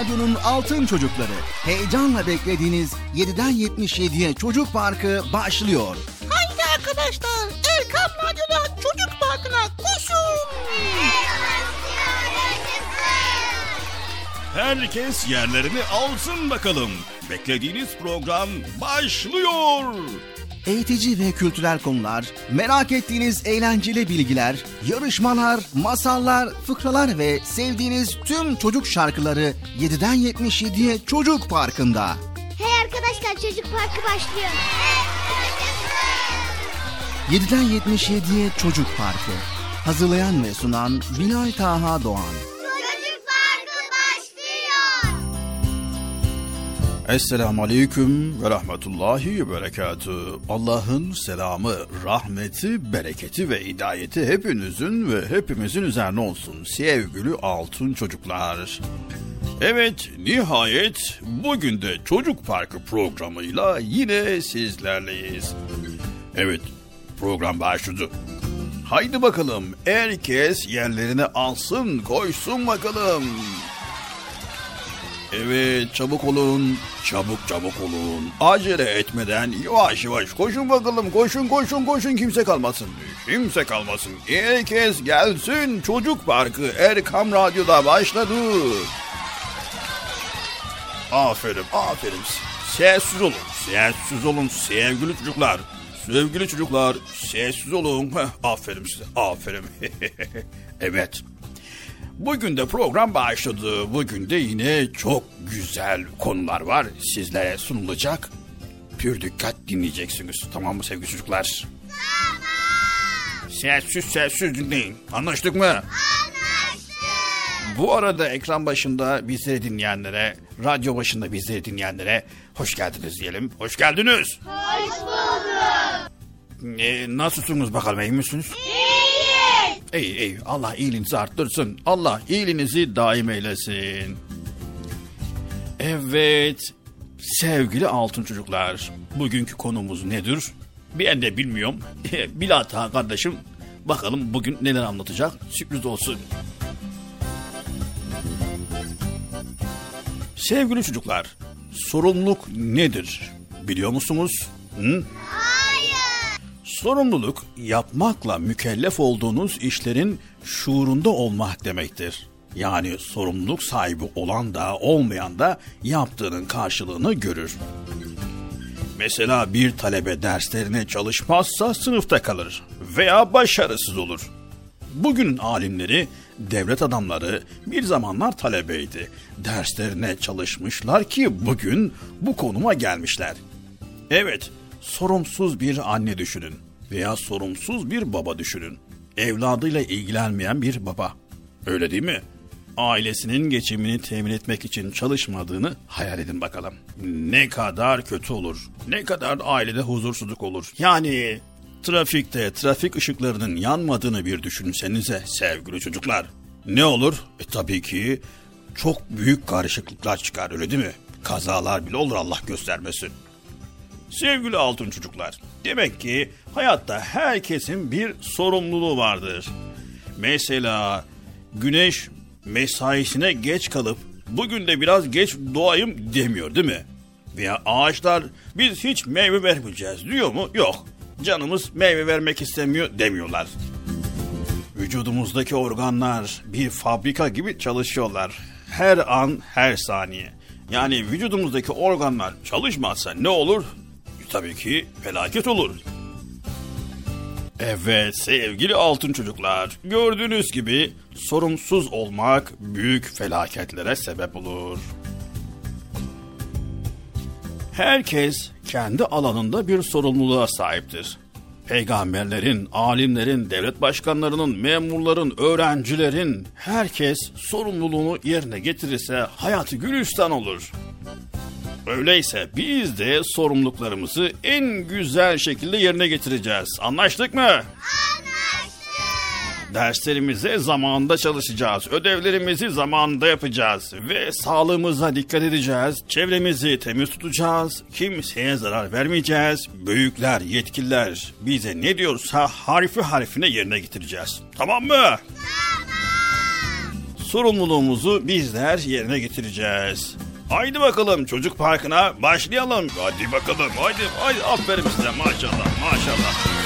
Radyo'nun Altın Çocukları. Heyecanla beklediğiniz 7'den 77'ye Çocuk Parkı başlıyor. Haydi arkadaşlar Erkam Radyo'da Çocuk Parkı'na koşun. Herkes yerlerini alsın bakalım. Beklediğiniz program başlıyor. Eğitici ve kültürel konular, merak ettiğiniz eğlenceli bilgiler, yarışmalar, masallar, fıkralar ve sevdiğiniz tüm çocuk şarkıları 7'den 77'ye Çocuk Parkı'nda. Hey arkadaşlar Çocuk Parkı başlıyor. 7'den 77'ye Çocuk Parkı. Hazırlayan ve sunan Binay Taha Doğan. Çocuk Parkı başlıyor. Esselamu Aleyküm ve Rahmetullahi ve Berekatü. Allah'ın selamı, rahmeti, bereketi ve hidayeti hepinizin ve hepimizin üzerine olsun sevgili altın çocuklar. Evet, nihayet bugün de Çocuk Parkı programıyla yine sizlerleyiz. Evet, program başladı. Haydi bakalım, herkes yerlerini alsın, koysun bakalım. Evet çabuk olun. Çabuk çabuk olun. Acele etmeden yavaş yavaş koşun bakalım. Koşun koşun koşun kimse kalmasın. Kimse kalmasın. Herkes gelsin. Çocuk Parkı Erkam Radyo'da başladı. Aferin aferin. Sessiz olun. Sessiz olun sevgili çocuklar. Sevgili çocuklar sessiz olun. Aferin size aferin. evet. Bugün de program başladı. Bugün de yine çok güzel konular var sizlere sunulacak. Pür dikkat dinleyeceksiniz. Tamam mı sevgili çocuklar? Tamam. Sessiz sessiz dinleyin. Anlaştık mı? Anlaştık. Bu arada ekran başında bizleri dinleyenlere, radyo başında bizleri dinleyenlere hoş geldiniz diyelim. Hoş geldiniz. Hoş bulduk. Ee, nasılsınız bakalım iyi misiniz? İyi iyi Allah iyiliğinizi arttırsın. Allah iyiliğinizi daim eylesin. Evet sevgili altın çocuklar bugünkü konumuz nedir? Ben de bilmiyorum. Bilata kardeşim bakalım bugün neler anlatacak sürpriz olsun. Sevgili çocuklar sorumluluk nedir biliyor musunuz? Hı? Sorumluluk yapmakla mükellef olduğunuz işlerin şuurunda olmak demektir. Yani sorumluluk sahibi olan da olmayan da yaptığının karşılığını görür. Mesela bir talebe derslerine çalışmazsa sınıfta kalır veya başarısız olur. Bugünün alimleri, devlet adamları bir zamanlar talebeydi. Derslerine çalışmışlar ki bugün bu konuma gelmişler. Evet, sorumsuz bir anne düşünün veya sorumsuz bir baba düşünün. Evladıyla ilgilenmeyen bir baba. Öyle değil mi? Ailesinin geçimini temin etmek için çalışmadığını hayal edin bakalım. Ne kadar kötü olur. Ne kadar ailede huzursuzluk olur. Yani trafikte trafik ışıklarının yanmadığını bir düşünsenize sevgili çocuklar. Ne olur? E tabii ki çok büyük karışıklıklar çıkar öyle değil mi? Kazalar bile olur Allah göstermesin. Sevgili altın çocuklar, demek ki hayatta herkesin bir sorumluluğu vardır. Mesela güneş mesaisine geç kalıp bugün de biraz geç doğayım demiyor değil mi? Veya ağaçlar biz hiç meyve vermeyeceğiz diyor mu? Yok. Canımız meyve vermek istemiyor demiyorlar. Vücudumuzdaki organlar bir fabrika gibi çalışıyorlar. Her an, her saniye. Yani vücudumuzdaki organlar çalışmazsa ne olur? Tabii ki felaket olur. Evet sevgili altın çocuklar, gördüğünüz gibi sorumsuz olmak büyük felaketlere sebep olur. Herkes kendi alanında bir sorumluluğa sahiptir. Peygamberlerin, alimlerin, devlet başkanlarının, memurların, öğrencilerin herkes sorumluluğunu yerine getirirse hayatı gülistan olur. Öyleyse biz de sorumluluklarımızı en güzel şekilde yerine getireceğiz. Anlaştık mı? Anlaştık. Derslerimize zamanında çalışacağız. Ödevlerimizi zamanında yapacağız. Ve sağlığımıza dikkat edeceğiz. Çevremizi temiz tutacağız. Kimseye zarar vermeyeceğiz. Büyükler, yetkililer bize ne diyorsa harfi harfine yerine getireceğiz. Tamam mı? Tamam. sorumluluğumuzu bizler yerine getireceğiz. Haydi bakalım çocuk parkına başlayalım. Hadi bakalım haydi haydi aferin size maşallah maşallah.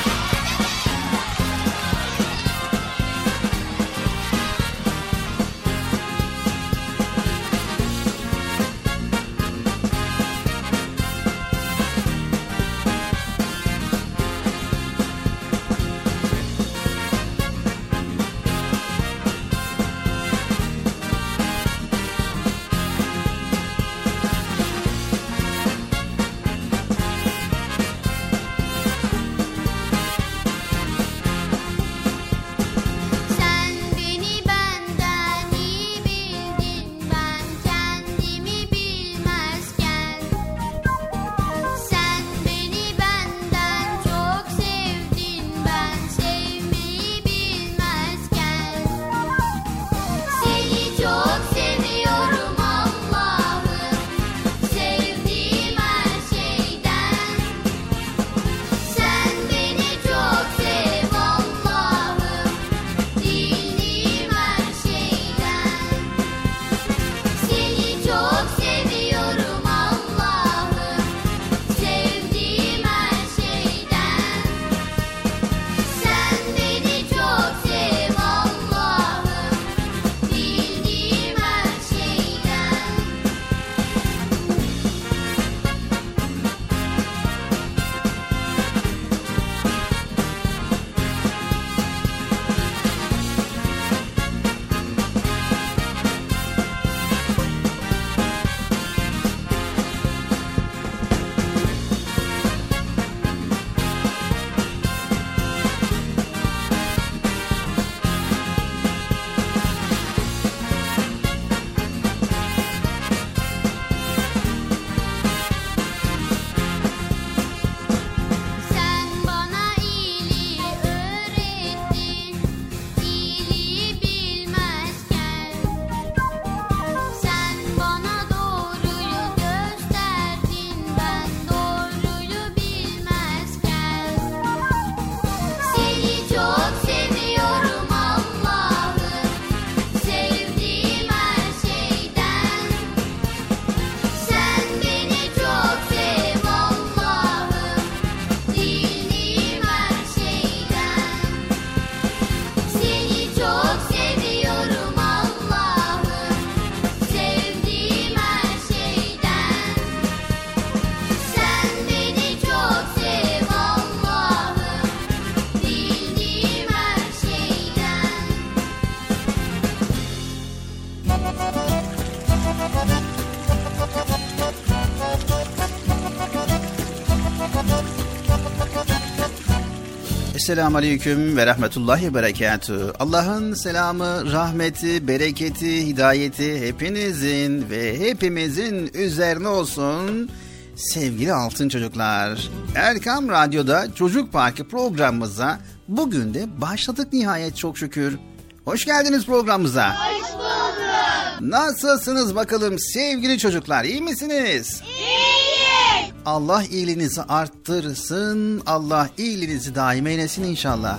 Esselamu Aleyküm ve Rahmetullahi Berekatü. Allah'ın selamı, rahmeti, bereketi, hidayeti hepinizin ve hepimizin üzerine olsun. Sevgili altın çocuklar, Erkam Radyo'da Çocuk Parkı programımıza bugün de başladık nihayet çok şükür. Hoş geldiniz programımıza. Hoş bulduk. Nasılsınız bakalım sevgili çocuklar, iyi misiniz? İyiyiz. Allah iyiliğinizi arttırsın. Allah iyiliğinizi daim eylesin inşallah.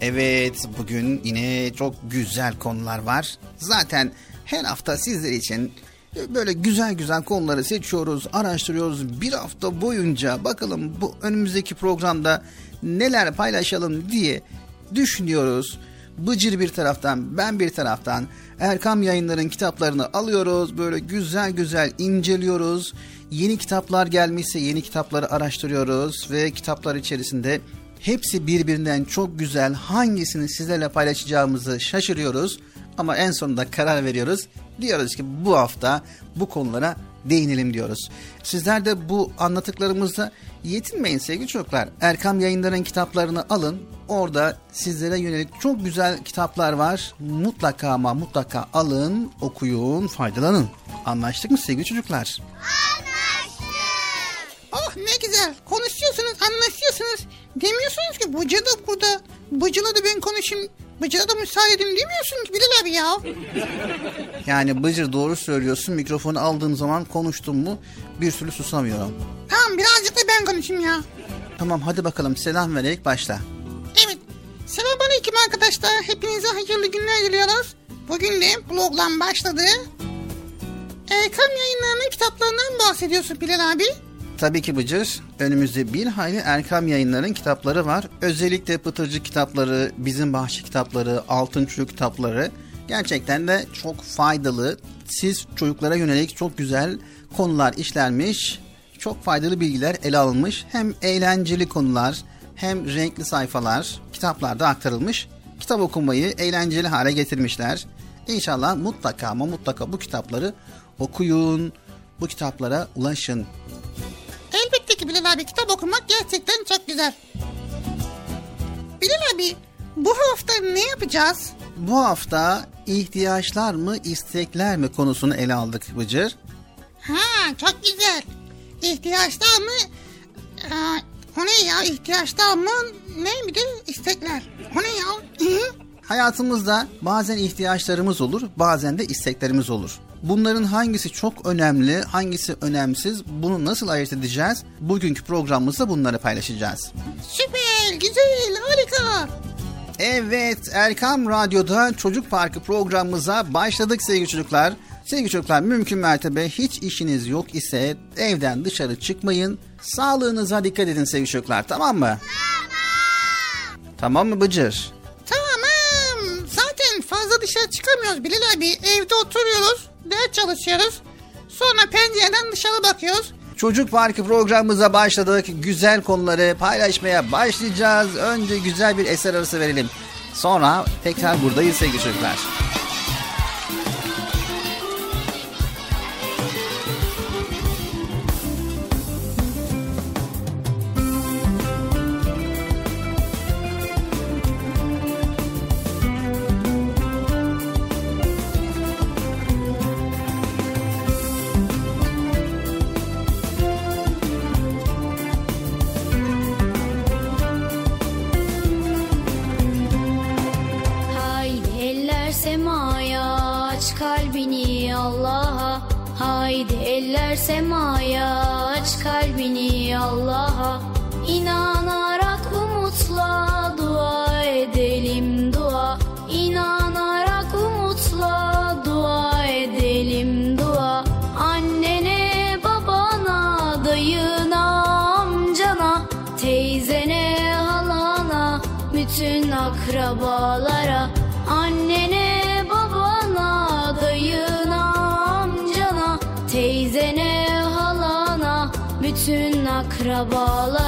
Evet bugün yine çok güzel konular var. Zaten her hafta sizler için böyle güzel güzel konuları seçiyoruz, araştırıyoruz. Bir hafta boyunca bakalım bu önümüzdeki programda neler paylaşalım diye düşünüyoruz. Bıcır bir taraftan, ben bir taraftan Erkam Yayınları'nın kitaplarını alıyoruz. Böyle güzel güzel inceliyoruz. Yeni kitaplar gelmişse yeni kitapları araştırıyoruz ve kitaplar içerisinde hepsi birbirinden çok güzel. Hangisini sizlerle paylaşacağımızı şaşırıyoruz ama en sonunda karar veriyoruz. Diyoruz ki bu hafta bu konulara değinelim diyoruz. Sizler de bu anlattıklarımızla yetinmeyin sevgili çocuklar. Erkam Yayınları'nın kitaplarını alın. Orada sizlere yönelik çok güzel kitaplar var. Mutlaka ama mutlaka alın, okuyun, faydalanın. Anlaştık mı sevgili çocuklar? Oh ne güzel. Konuşuyorsunuz, anlaşıyorsunuz. Demiyorsunuz ki Bıcı da burada. Bıcı'la da ben konuşayım. Bıcı'la da müsaade edeyim demiyorsun ki Bilal abi ya. Yani Bıcır doğru söylüyorsun. Mikrofonu aldığım zaman konuştum mu bir türlü susamıyorum. Tamam birazcık da ben konuşayım ya. Tamam hadi bakalım selam vererek başla. Evet. Selamünaleyküm arkadaşlar. Hepinize hayırlı günler diliyoruz. Bugün de program başladı. Erkam yayınlarının kitaplarından bahsediyorsun Bilal abi. Tabii ki Bıcır. Önümüzde bir hayli Erkam yayınların kitapları var. Özellikle Pıtırcı kitapları, Bizim Bahçe kitapları, Altın Çocuk kitapları gerçekten de çok faydalı. Siz çocuklara yönelik çok güzel konular işlenmiş. Çok faydalı bilgiler ele alınmış. Hem eğlenceli konular hem renkli sayfalar kitaplarda aktarılmış. Kitap okumayı eğlenceli hale getirmişler. İnşallah mutlaka ama mutlaka bu kitapları okuyun. Bu kitaplara ulaşın. Elbette ki Bilal abi kitap okumak gerçekten çok güzel. Bilal abi bu hafta ne yapacağız? Bu hafta ihtiyaçlar mı istekler mi konusunu ele aldık Bıcır. Ha çok güzel. İhtiyaçlar mı? Aa, o ne ya ihtiyaçlar mı? Ne bir de istekler. O ne ya? Hayatımızda bazen ihtiyaçlarımız olur, bazen de isteklerimiz olur. Bunların hangisi çok önemli, hangisi önemsiz, bunu nasıl ayırt edeceğiz? Bugünkü programımızda bunları paylaşacağız. Süper, güzel, harika. Evet, Erkam Radyo'da Çocuk Parkı programımıza başladık sevgili çocuklar. Sevgili çocuklar mümkün mertebe hiç işiniz yok ise evden dışarı çıkmayın. Sağlığınıza dikkat edin sevgili çocuklar tamam mı? Tamam. Tamam mı Bıcır? Tamam. Zaten fazla dışarı çıkamıyoruz Bilal abi. Evde oturuyoruz, ders çalışıyoruz. Sonra pencereden dışarı bakıyoruz. Çocuk Parkı programımıza başladık. Güzel konuları paylaşmaya başlayacağız. Önce güzel bir eser arası verelim. Sonra tekrar buradayız sevgili çocuklar. bağlar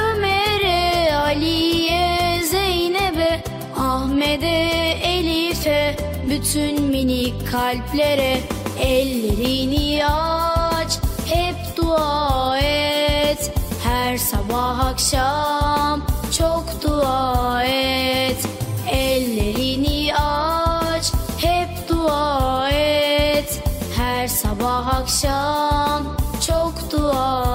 Ali'ye, Zeynep'e Ahmet'e, Elif'e bütün minik kalplere Ellerini aç, hep dua et. Her sabah akşam çok dua et. Ellerini aç, hep dua et. Her sabah akşam çok dua et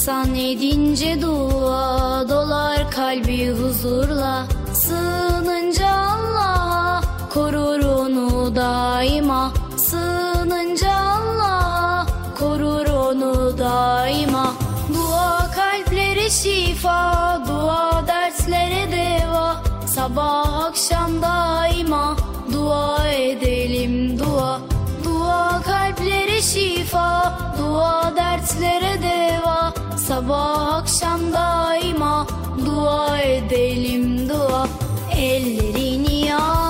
İnsan edince dua dolar kalbi huzurla. Sığınınca Allah'a korur onu daima. Sığınınca Allah'a korur onu daima. Dua kalplere şifa, dua derslere deva. Sabah akşam daima dua edelim dua. Dua kalplere şifa, dua dertlere deva Sabah akşam daima dua edelim dua. Ellerini aç,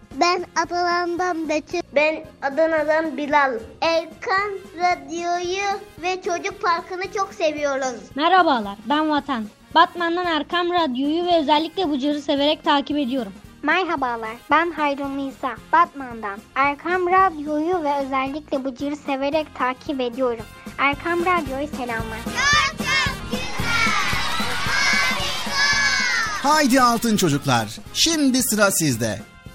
Ben Adana'dan Betül. Ben Adana'dan Bilal. Erkan Radyo'yu ve Çocuk Parkı'nı çok seviyoruz. Merhabalar, ben Vatan. Batman'dan Erkam Radyo'yu ve özellikle Bıcır'ı severek takip ediyorum. Merhabalar, ben Hayrun Nisa, Batman'dan. Erkam Radyo'yu ve özellikle Bıcır'ı severek takip ediyorum. Erkam Radyo'yu selamlar. Haydi altın çocuklar. Şimdi sıra sizde.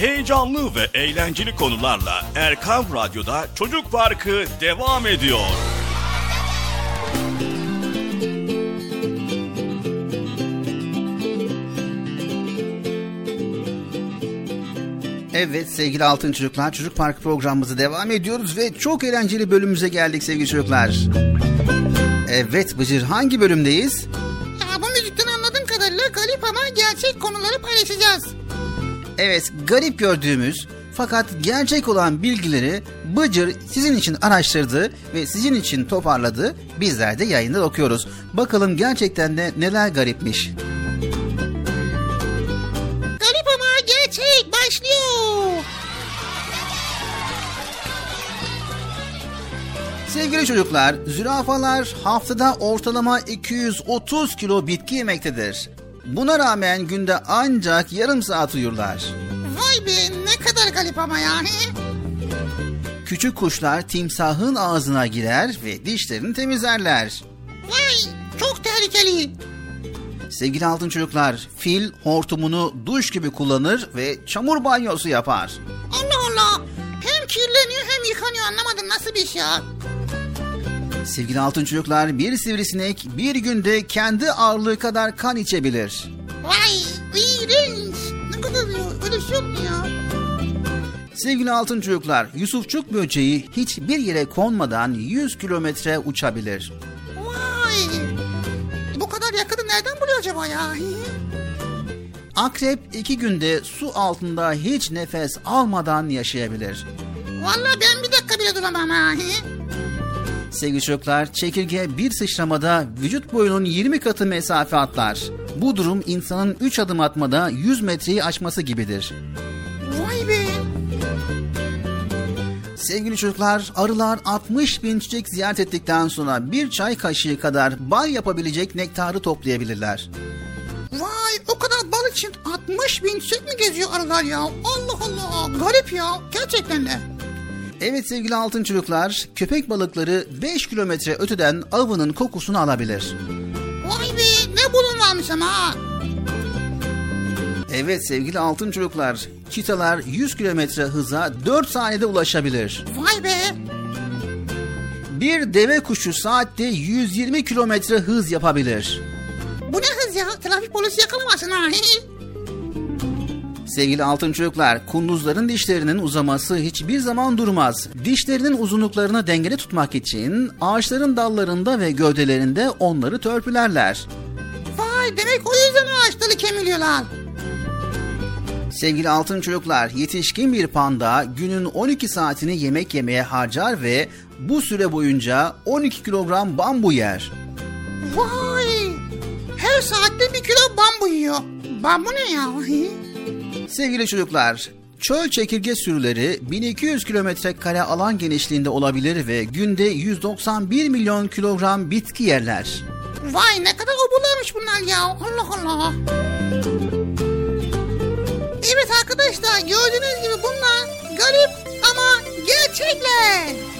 Heyecanlı ve eğlenceli konularla Erkam Radyo'da Çocuk Parkı devam ediyor. Evet sevgili altın çocuklar Çocuk Parkı programımızı devam ediyoruz ve çok eğlenceli bölümümüze geldik sevgili çocuklar. Evet Bıcır hangi bölümdeyiz? Ya bu müzikten anladığım kadarıyla garip ama gerçek konuları paylaşacağız. Evet garip gördüğümüz fakat gerçek olan bilgileri Bıcır sizin için araştırdı ve sizin için toparladı. Bizler de yayında okuyoruz. Bakalım gerçekten de neler garipmiş. Garip ama gerçek başlıyor. Sevgili çocuklar, zürafalar haftada ortalama 230 kilo bitki yemektedir. Buna rağmen günde ancak yarım saat uyurlar. Vay be ne kadar garip ama yani. Küçük kuşlar timsahın ağzına girer ve dişlerini temizlerler. Vay çok tehlikeli. Sevgili altın çocuklar, fil hortumunu duş gibi kullanır ve çamur banyosu yapar. Allah Allah. Hem kirleniyor hem yıkanıyor anlamadım nasıl bir ya. Sevgili altın çocuklar bir sivrisinek bir günde kendi ağırlığı kadar kan içebilir. Vay iğrenç. Ne kadar öyle şey mu ya? Sevgili altın çocuklar Yusufçuk böceği hiçbir yere konmadan 100 kilometre uçabilir. Vay. Bu kadar yakını nereden buluyor acaba ya? Akrep iki günde su altında hiç nefes almadan yaşayabilir. Vallahi ben bir dakika bile duramam ha. Sevgili çocuklar, çekirge bir sıçramada vücut boyunun 20 katı mesafe atlar. Bu durum insanın 3 adım atmada 100 metreyi aşması gibidir. Vay be. Sevgili çocuklar, arılar 60 bin çiçek ziyaret ettikten sonra bir çay kaşığı kadar bal yapabilecek nektarı toplayabilirler. Vay o kadar bal için 60 bin çiçek mi geziyor arılar ya? Allah Allah garip ya gerçekten de. Evet sevgili altın çocuklar, köpek balıkları 5 kilometre öteden avının kokusunu alabilir. Vay be ne bulunmamış ama ha. Evet sevgili altın çocuklar, çitalar 100 kilometre hıza 4 saniyede ulaşabilir. Vay be. Bir deve kuşu saatte 120 kilometre hız yapabilir. Bu ne hız ya? Trafik polisi yakalamasın ha. Sevgili altın çocuklar, kunduzların dişlerinin uzaması hiçbir zaman durmaz. Dişlerinin uzunluklarını dengede tutmak için ağaçların dallarında ve gövdelerinde onları törpülerler. Vay demek o yüzden ağaçları kemiriyorlar. Sevgili altın çocuklar, yetişkin bir panda günün 12 saatini yemek yemeye harcar ve bu süre boyunca 12 kilogram bambu yer. Vay. Her saatte bir kilo bambu yiyor. Bambu ne ya? Sevgili çocuklar, çöl çekirge sürüleri 1200 kilometre kare alan genişliğinde olabilir ve günde 191 milyon kilogram bitki yerler. Vay ne kadar obularmış bunlar ya. Allah Allah. Evet arkadaşlar gördüğünüz gibi bunlar garip ama gerçekler.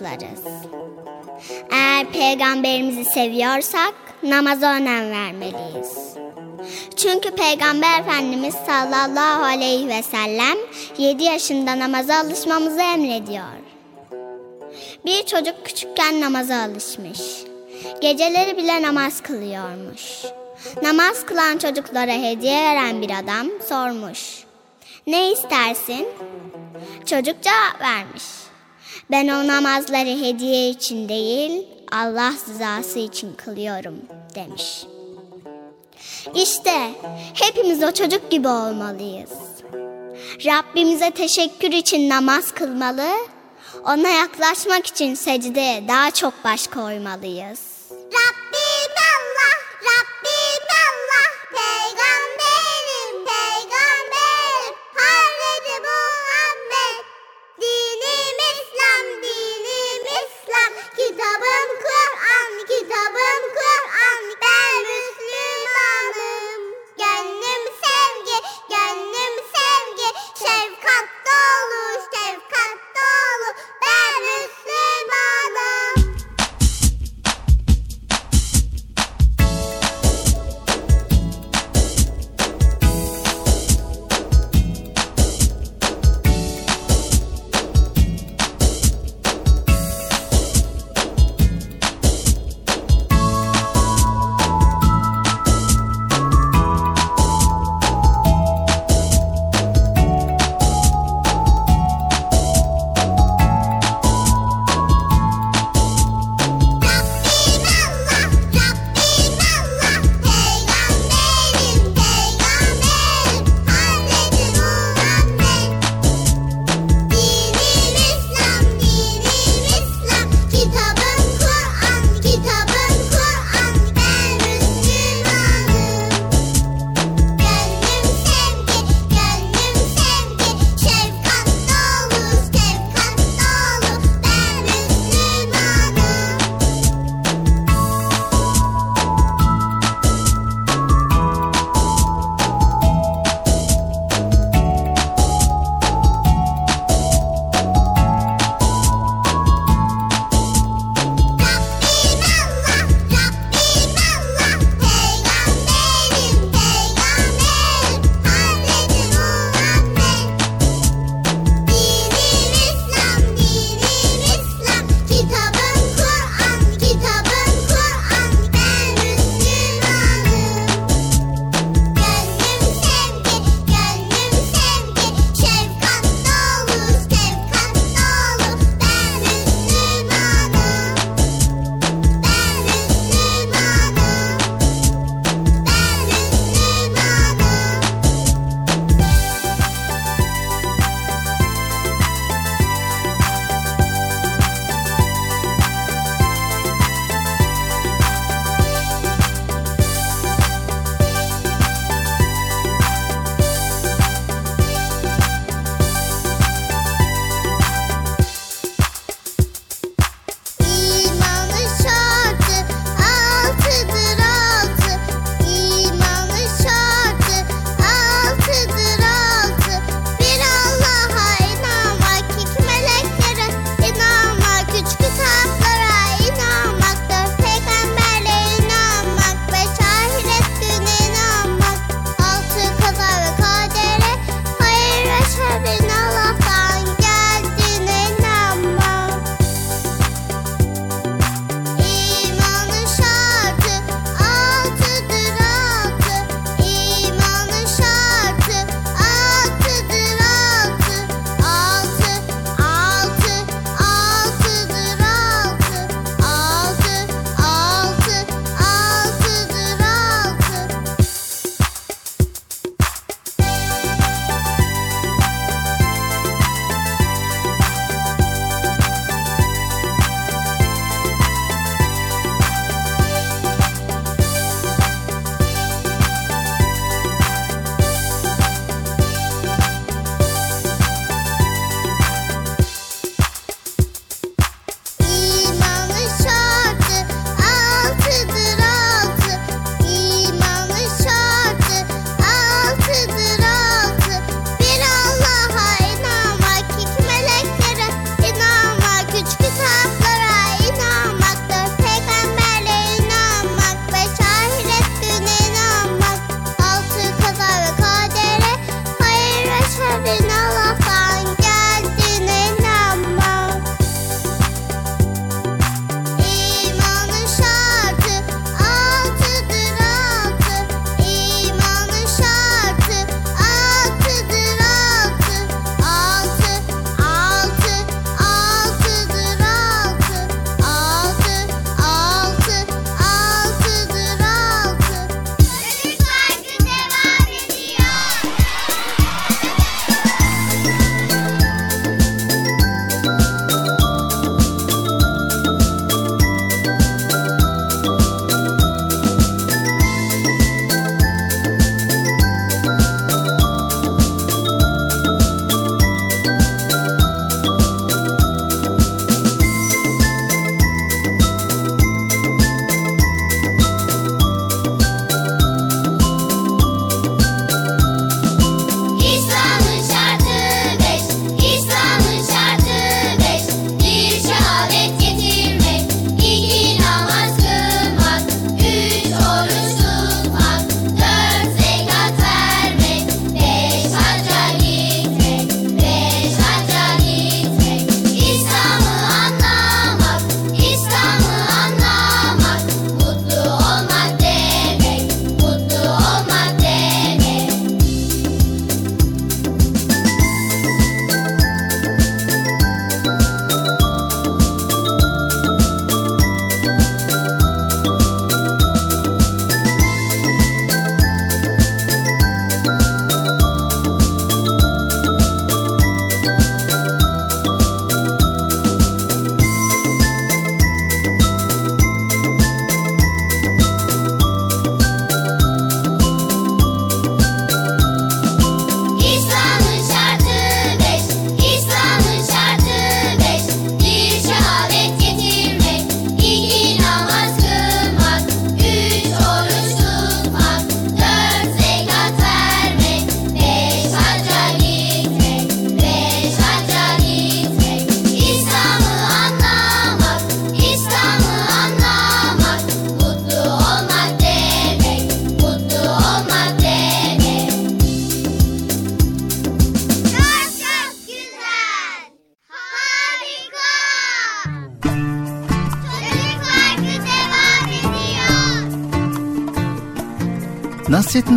Çocuklarız. Eğer peygamberimizi seviyorsak namaza önem vermeliyiz. Çünkü Peygamber Efendimiz sallallahu aleyhi ve sellem 7 yaşında namaza alışmamızı emrediyor. Bir çocuk küçükken namaza alışmış. Geceleri bile namaz kılıyormuş. Namaz kılan çocuklara hediye veren bir adam sormuş. Ne istersin? Çocuk cevap vermiş. Ben o namazları hediye için değil, Allah rızası için kılıyorum demiş. İşte hepimiz o çocuk gibi olmalıyız. Rabbimize teşekkür için namaz kılmalı, ona yaklaşmak için secdeye daha çok baş koymalıyız. Rabbim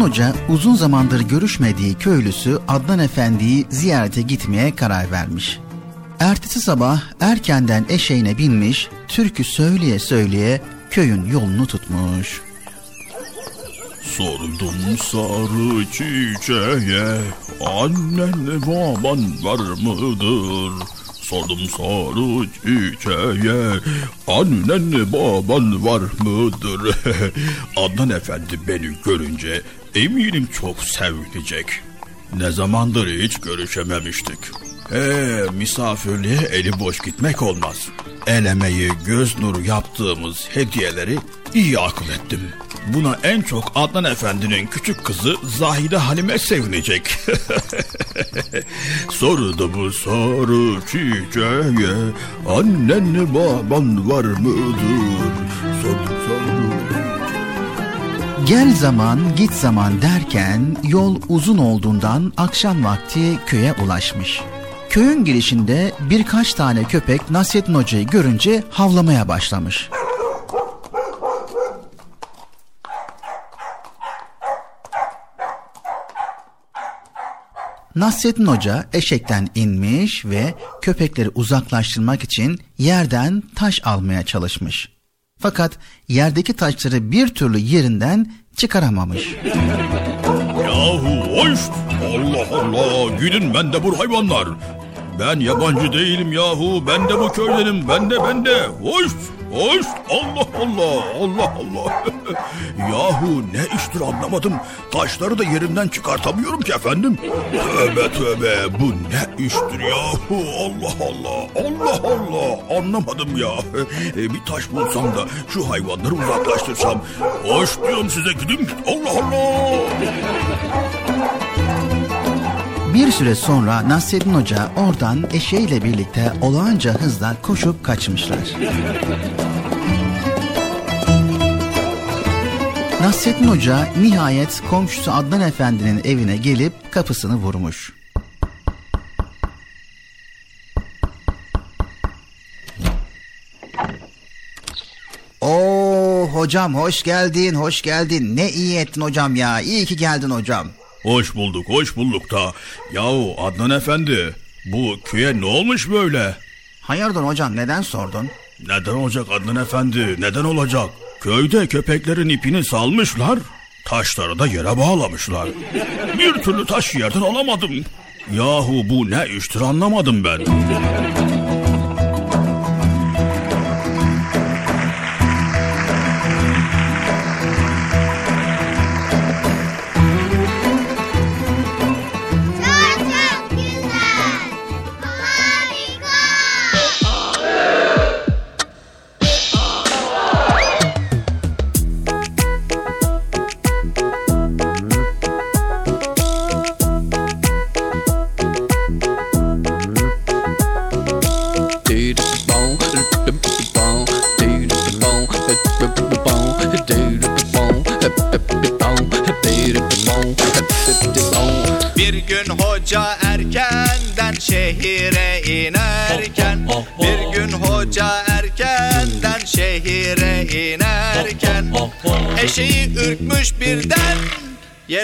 Hoca uzun zamandır görüşmediği köylüsü Adnan Efendi'yi ziyarete gitmeye karar vermiş. Ertesi sabah erkenden eşeğine binmiş, türkü söyleye söyleye köyün yolunu tutmuş. Sordum sarı çiçeğe Annen baban var mıdır? Sordum sarı çiçeğe Annen baban var mıdır? Adnan Efendi beni görünce eminim çok sevinecek. Ne zamandır hiç görüşememiştik. Ee, misafirliğe eli boş gitmek olmaz. El emeği, göz nuru yaptığımız hediyeleri iyi akıl ettim. Buna en çok Adnan Efendi'nin küçük kızı Zahide Halime sevinecek. Sordu bu soru çiçeğe Annen baban var mıdır? Sordu soru Gel zaman git zaman derken yol uzun olduğundan akşam vakti köye ulaşmış. Köyün girişinde birkaç tane köpek Nasrettin Hoca'yı görünce havlamaya başlamış. Nasrettin Hoca eşekten inmiş ve köpekleri uzaklaştırmak için yerden taş almaya çalışmış. Fakat yerdeki taşları bir türlü yerinden çıkaramamış. Yahu hoş! Allah Allah! Gidin ben de bu hayvanlar. Ben yabancı değilim yahu. Ben de bu köydenim. Ben de ben de. Hoş! Hoş! Allah Allah! Allah Allah! yahu ne iştir anlamadım. Taşları da yerimden çıkartamıyorum ki efendim. Tövbe tövbe bu ne iştir yahu? Allah Allah! Allah Allah! Anlamadım ya. E, bir taş bulsam da şu hayvanları uzaklaştırsam. Hoş diyorum size gidin. Allah Allah! Bir süre sonra Nasreddin Hoca oradan eşeğiyle birlikte olağanca hızla koşup kaçmışlar. Nasreddin Hoca nihayet komşusu Adnan Efendi'nin evine gelip kapısını vurmuş. Oo hocam hoş geldin, hoş geldin. Ne iyi ettin hocam ya. İyi ki geldin hocam. Hoş bulduk, hoş bulduk da. Yahu Adnan Efendi, bu köye ne olmuş böyle? Hayırdır hocam neden sordun? Neden olacak Adnan Efendi, neden olacak? Köyde köpeklerin ipini salmışlar, taşları da yere bağlamışlar. Bir türlü taş yerden alamadım. Yahu bu ne iştir anlamadım ben.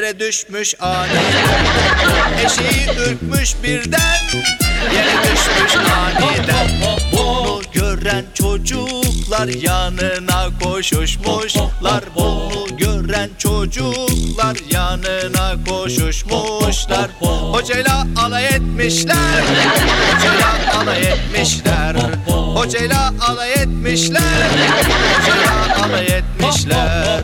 Yere düşmüş aniden Eşeği ürkmüş birden. Yere düşmüş aniden. Bunu gören çocuklar yanına koşuşmuşlar. Bunu gören çocuklar yanına koşuşmuşlar. Hocayla alay etmişler. Hocayla alay etmişler. Hocayla alay etmişler. Hocayla alay etmişler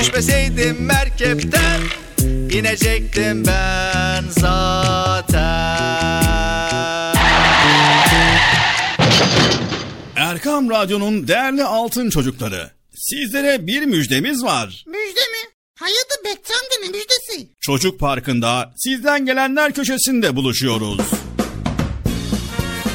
Düşmeseydim merkepten inecektim ben zaten. Erkam Radyo'nun değerli altın çocukları. Sizlere bir müjdemiz var. Müjde mi? Hayatı Bekçam'da ne müjdesi? Çocuk Parkı'nda sizden gelenler köşesinde buluşuyoruz.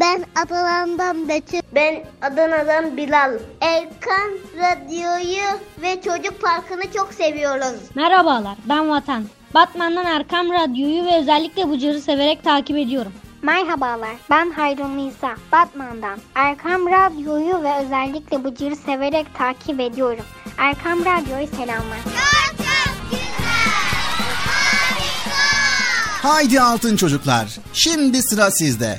Ben Adana'dan Betül. Ben Adana'dan Bilal. Erkan Radyo'yu ve Çocuk Parkı'nı çok seviyoruz. Merhabalar ben Vatan. Batman'dan Erkam Radyo'yu ve özellikle Bıcır'ı severek takip ediyorum. Merhabalar, ben Hayrun Nisa, Batman'dan. Erkam Radyo'yu ve özellikle Bıcır'ı severek takip ediyorum. Erkam Radyo'yu selamlar. Çok çok güzel. Harika. Haydi altın çocuklar. Şimdi sıra sizde.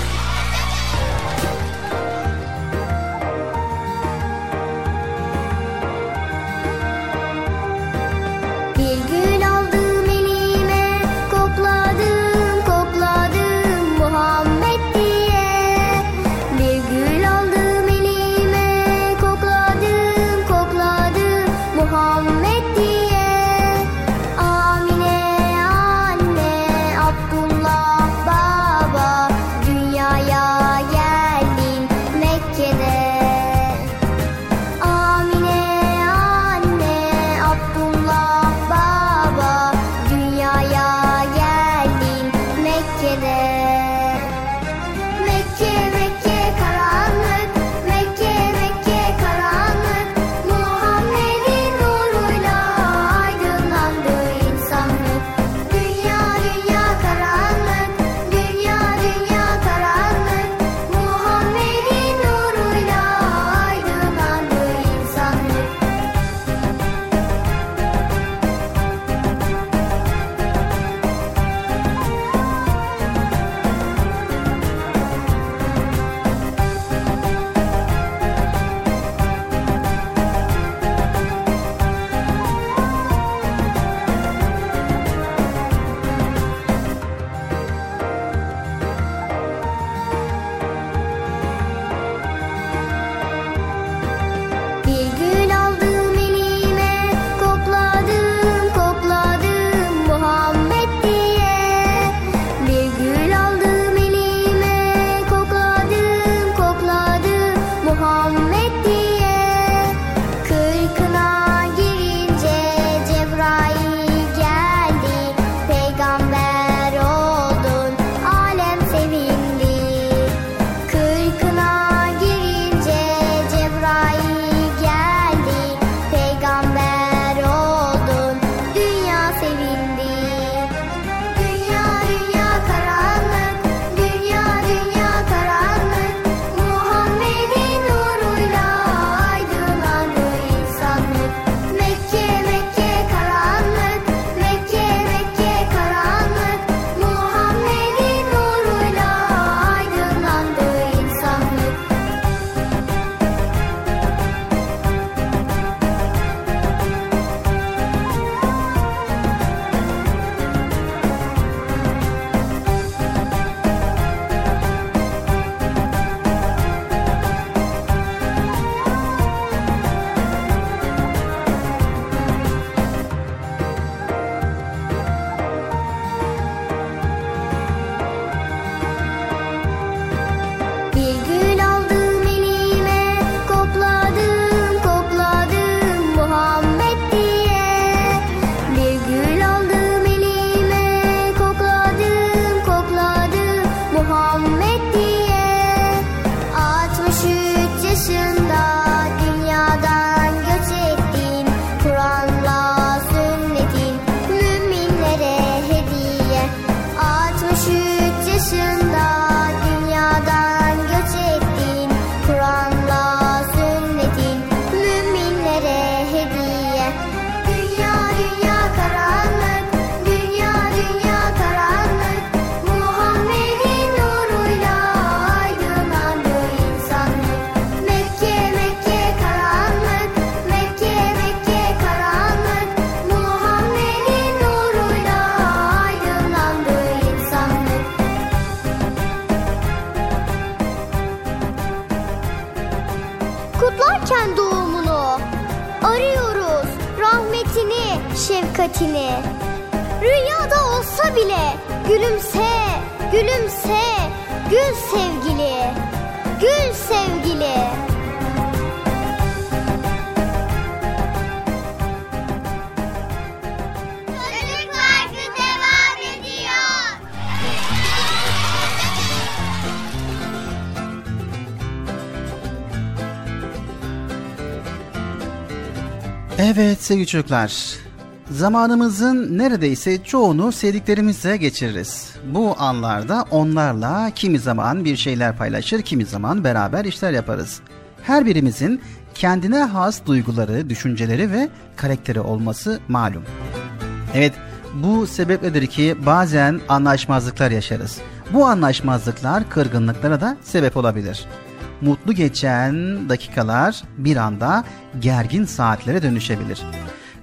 Evet sevgili çocuklar. Zamanımızın neredeyse çoğunu sevdiklerimizle geçiririz. Bu anlarda onlarla kimi zaman bir şeyler paylaşır, kimi zaman beraber işler yaparız. Her birimizin kendine has duyguları, düşünceleri ve karakteri olması malum. Evet, bu sebepledir ki bazen anlaşmazlıklar yaşarız. Bu anlaşmazlıklar kırgınlıklara da sebep olabilir mutlu geçen dakikalar bir anda gergin saatlere dönüşebilir.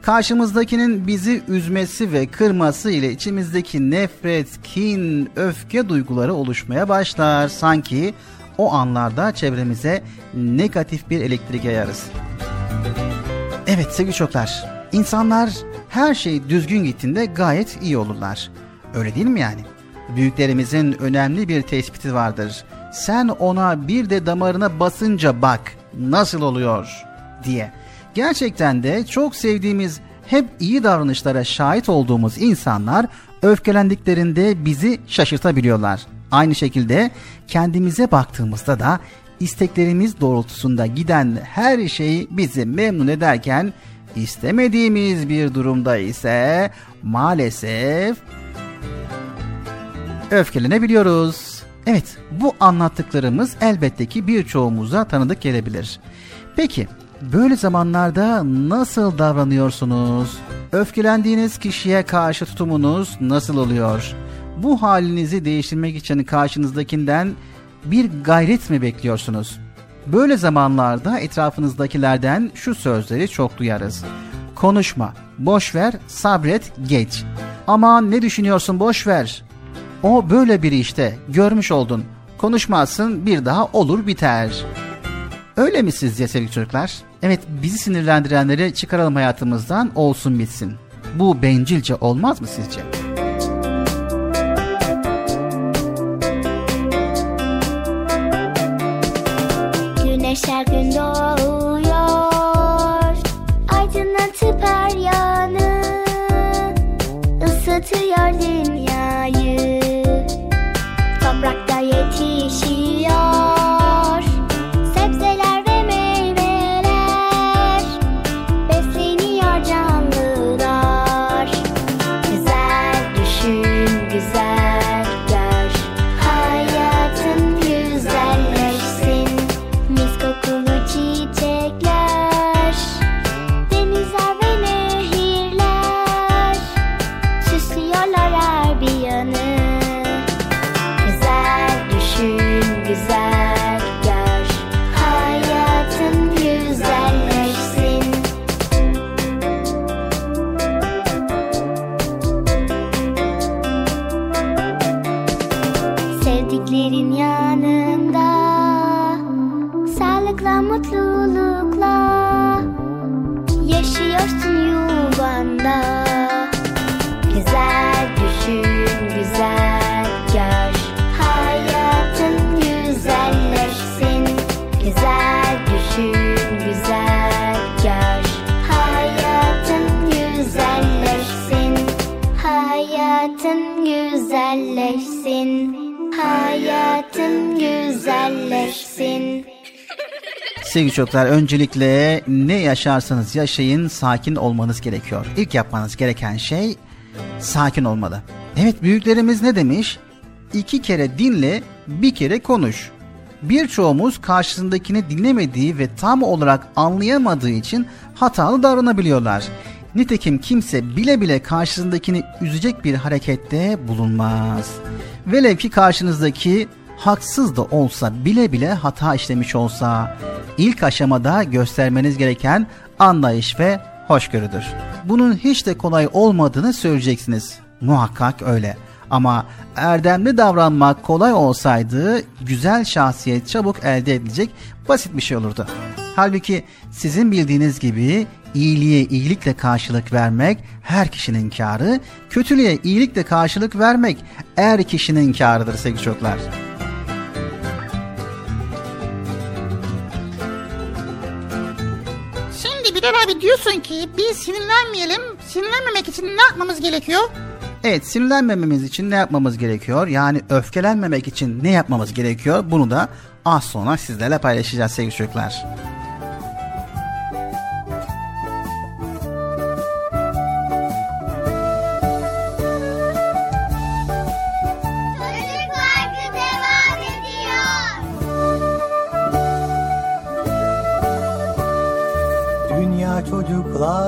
Karşımızdakinin bizi üzmesi ve kırması ile içimizdeki nefret, kin, öfke duyguları oluşmaya başlar. Sanki o anlarda çevremize negatif bir elektrik yayarız. Evet sevgili çocuklar, insanlar her şey düzgün gittiğinde gayet iyi olurlar. Öyle değil mi yani? Büyüklerimizin önemli bir tespiti vardır sen ona bir de damarına basınca bak nasıl oluyor diye. Gerçekten de çok sevdiğimiz hep iyi davranışlara şahit olduğumuz insanlar öfkelendiklerinde bizi şaşırtabiliyorlar. Aynı şekilde kendimize baktığımızda da isteklerimiz doğrultusunda giden her şey bizi memnun ederken istemediğimiz bir durumda ise maalesef öfkelenebiliyoruz. Evet, bu anlattıklarımız elbette ki birçoğumuza tanıdık gelebilir. Peki, böyle zamanlarda nasıl davranıyorsunuz? Öfkelendiğiniz kişiye karşı tutumunuz nasıl oluyor? Bu halinizi değiştirmek için karşınızdakinden bir gayret mi bekliyorsunuz? Böyle zamanlarda etrafınızdakilerden şu sözleri çok duyarız. Konuşma, boş ver, sabret, geç. Aman ne düşünüyorsun boş ver. O böyle biri işte görmüş oldun. Konuşmazsın bir daha olur biter. Öyle mi sizce sevgili çocuklar? Evet bizi sinirlendirenleri çıkaralım hayatımızdan olsun bitsin. Bu bencilce olmaz mı sizce? Güneş her gün doğuyor Sevgili çocuklar öncelikle ne yaşarsanız yaşayın sakin olmanız gerekiyor. İlk yapmanız gereken şey sakin olmalı. Evet büyüklerimiz ne demiş? İki kere dinle bir kere konuş. Birçoğumuz karşısındakini dinlemediği ve tam olarak anlayamadığı için hatalı davranabiliyorlar. Nitekim kimse bile bile karşısındakini üzecek bir harekette bulunmaz. Velev ki karşınızdaki haksız da olsa bile bile hata işlemiş olsa ilk aşamada göstermeniz gereken anlayış ve hoşgörüdür. Bunun hiç de kolay olmadığını söyleyeceksiniz. Muhakkak öyle. Ama erdemli davranmak kolay olsaydı güzel şahsiyet çabuk elde edilecek basit bir şey olurdu. Halbuki sizin bildiğiniz gibi iyiliğe iyilikle karşılık vermek her kişinin karı, kötülüğe iyilikle karşılık vermek er kişinin karıdır sevgili çocuklar. Bilal abi diyorsun ki biz sinirlenmeyelim. Sinirlenmemek için ne yapmamız gerekiyor? Evet sinirlenmememiz için ne yapmamız gerekiyor? Yani öfkelenmemek için ne yapmamız gerekiyor? Bunu da az sonra sizlerle paylaşacağız sevgili çocuklar.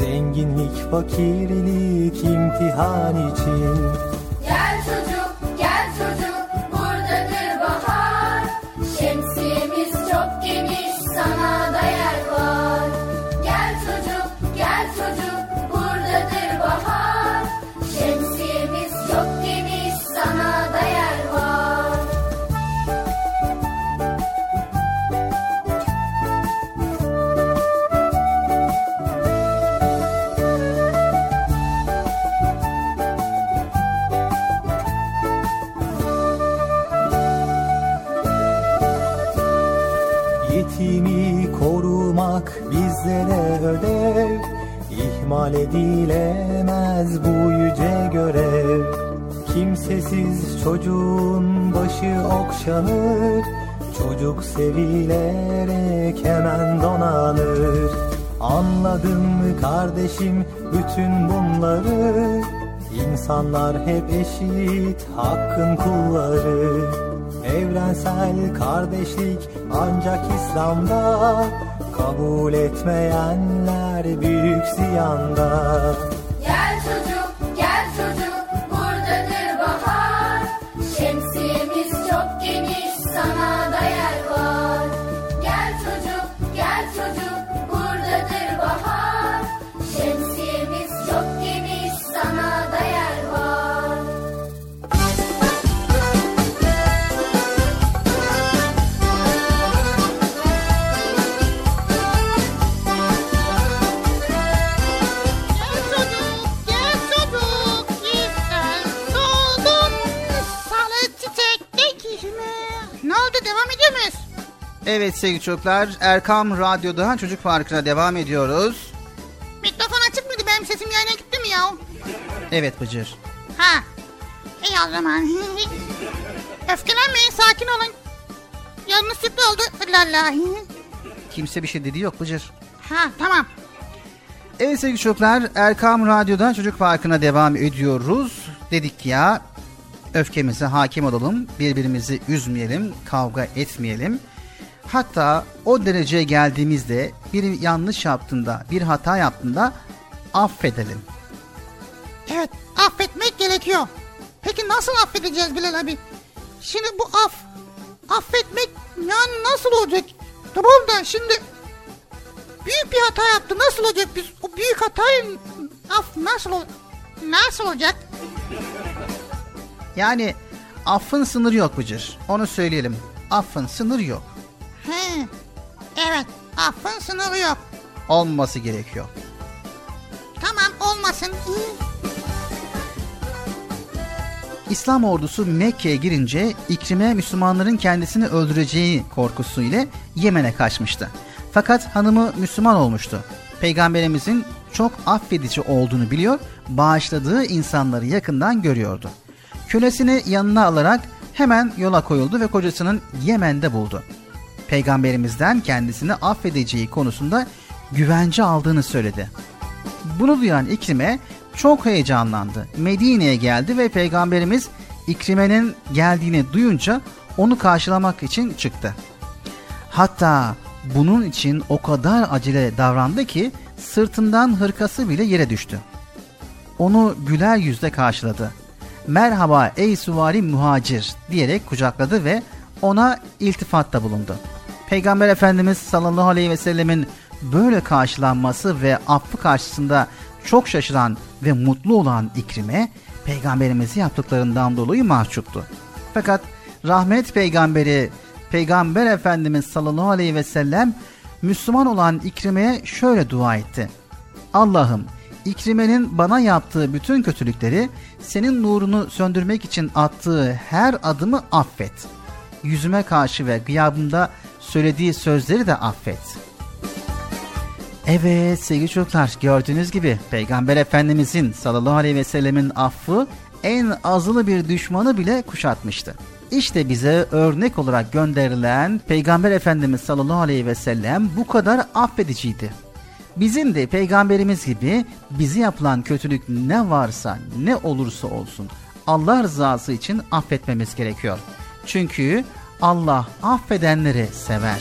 Zenginlik fakirlik imtihan için İhmal edilemez bu yüce görev. Kimsesiz çocuğun başı okşanır. Çocuk sevilerek hemen donanır. Anladın mı kardeşim bütün bunları. İnsanlar hep eşit hakkın kulları. Evrensel kardeşlik ancak İslam'da Kabul etmeyenler büyük ziyanda Evet sevgili çocuklar Erkam Radyo'da Çocuk Parkı'na devam ediyoruz. Mikrofon açık mıydı? Benim sesim yayına gitti mi ya? Evet Bıcır. Ha. İyi o zaman. Öfkelenmeyin sakin olun. Yanlış sütlü oldu. Lala. Kimse bir şey dedi yok Bıcır. Ha tamam. Evet sevgili çocuklar Erkam Radyo'da Çocuk Parkı'na devam ediyoruz. Dedik ya öfkemize hakim olalım, birbirimizi üzmeyelim, kavga etmeyelim. Hatta o dereceye geldiğimizde bir yanlış yaptığında, bir hata yaptığında affedelim. Evet affetmek gerekiyor. Peki nasıl affedeceğiz Bilal abi? Şimdi bu af, affetmek yani nasıl olacak? Tamam da şimdi büyük bir hata yaptı. Nasıl olacak biz o büyük hatayı af nasıl nasıl olacak? Yani affın sınırı yok Bıcır. Onu söyleyelim. Affın sınırı yok. He. Evet affın sınırı yok. Olmaması gerekiyor. Tamam olmasın. İslam ordusu Mekke'ye girince İkrime Müslümanların kendisini öldüreceği korkusuyla Yemen'e kaçmıştı. Fakat hanımı Müslüman olmuştu. Peygamberimizin çok affedici olduğunu biliyor, bağışladığı insanları yakından görüyordu. Kölesini yanına alarak hemen yola koyuldu ve kocasının Yemen'de buldu. Peygamberimizden kendisini affedeceği konusunda güvence aldığını söyledi. Bunu duyan İkrime çok heyecanlandı. Medine'ye geldi ve Peygamberimiz İkrime'nin geldiğini duyunca onu karşılamak için çıktı. Hatta bunun için o kadar acele davrandı ki sırtından hırkası bile yere düştü. Onu güler yüzle karşıladı. Merhaba ey suvari muhacir diyerek kucakladı ve ona iltifatta bulundu. Peygamber Efendimiz sallallahu aleyhi ve sellemin böyle karşılanması ve affı karşısında çok şaşıran ve mutlu olan İkrime peygamberimizi yaptıklarından dolayı mahcuptu. Fakat rahmet peygamberi Peygamber Efendimiz sallallahu aleyhi ve sellem Müslüman olan İkrime'ye şöyle dua etti. Allah'ım İkrime'nin bana yaptığı bütün kötülükleri senin nurunu söndürmek için attığı her adımı affet. Yüzüme karşı ve gıyabımda söylediği sözleri de affet. Evet sevgili çocuklar gördüğünüz gibi Peygamber Efendimizin sallallahu aleyhi ve sellemin affı en azılı bir düşmanı bile kuşatmıştı. İşte bize örnek olarak gönderilen Peygamber Efendimiz sallallahu aleyhi ve sellem bu kadar affediciydi. Bizim de peygamberimiz gibi bizi yapılan kötülük ne varsa ne olursa olsun Allah rızası için affetmemiz gerekiyor. Çünkü Allah affedenleri sever.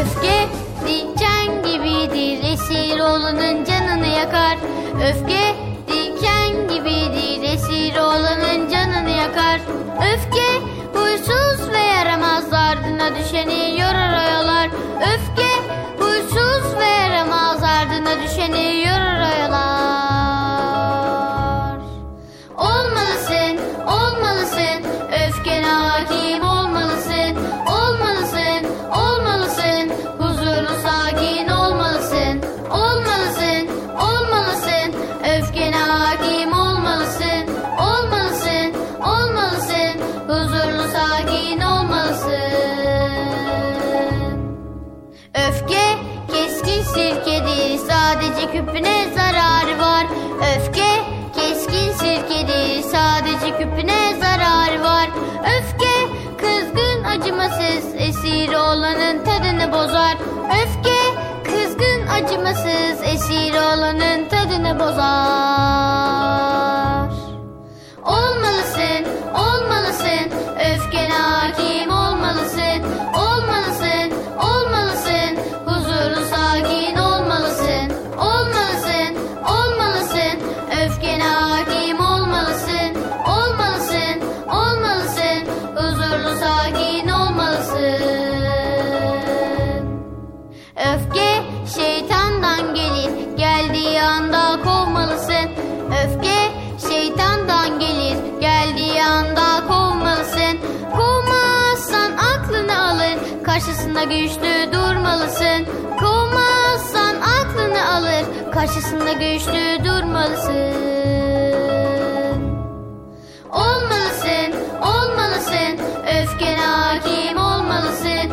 Öfke diken gibidir esir olanın canını yakar. Öfke diken gibidir esir olanın canını yakar. Öfke huysuz ve yaramaz ardına düşeni yorar oyalar. Öfke huysuz ve yaramaz ardına düşeni yorar sadece küpüne zararı var. Öfke keskin sirkedir sadece küpüne zararı var. Öfke kızgın acımasız esir olanın tadını bozar. Öfke kızgın acımasız esir olanın tadını bozar. Olmalısın, olmalısın, öfkene hakim olmalısın. Karşısında güçlü durmalısın. Kovmazsan aklını alır, karşısında güçlü durmalısın. Olmalısın, olmalısın, öfkene hakim olmalısın.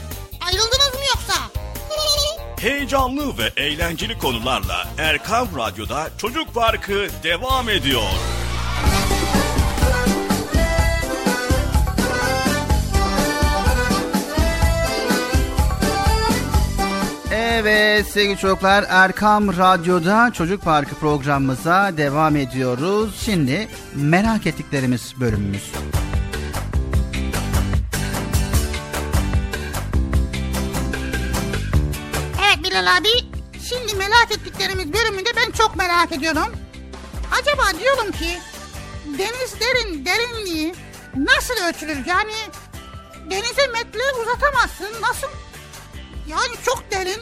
Heyecanlı ve eğlenceli konularla Erkam Radyo'da Çocuk Parkı devam ediyor. Evet sevgili çocuklar Erkam Radyo'da Çocuk Parkı programımıza devam ediyoruz. Şimdi merak ettiklerimiz bölümümüz. Bilal abi. Şimdi merak ettiklerimiz bölümünde ben çok merak ediyorum. Acaba diyorum ki denizlerin derinliği nasıl ölçülür? Yani denize metre uzatamazsın. Nasıl? Yani çok derin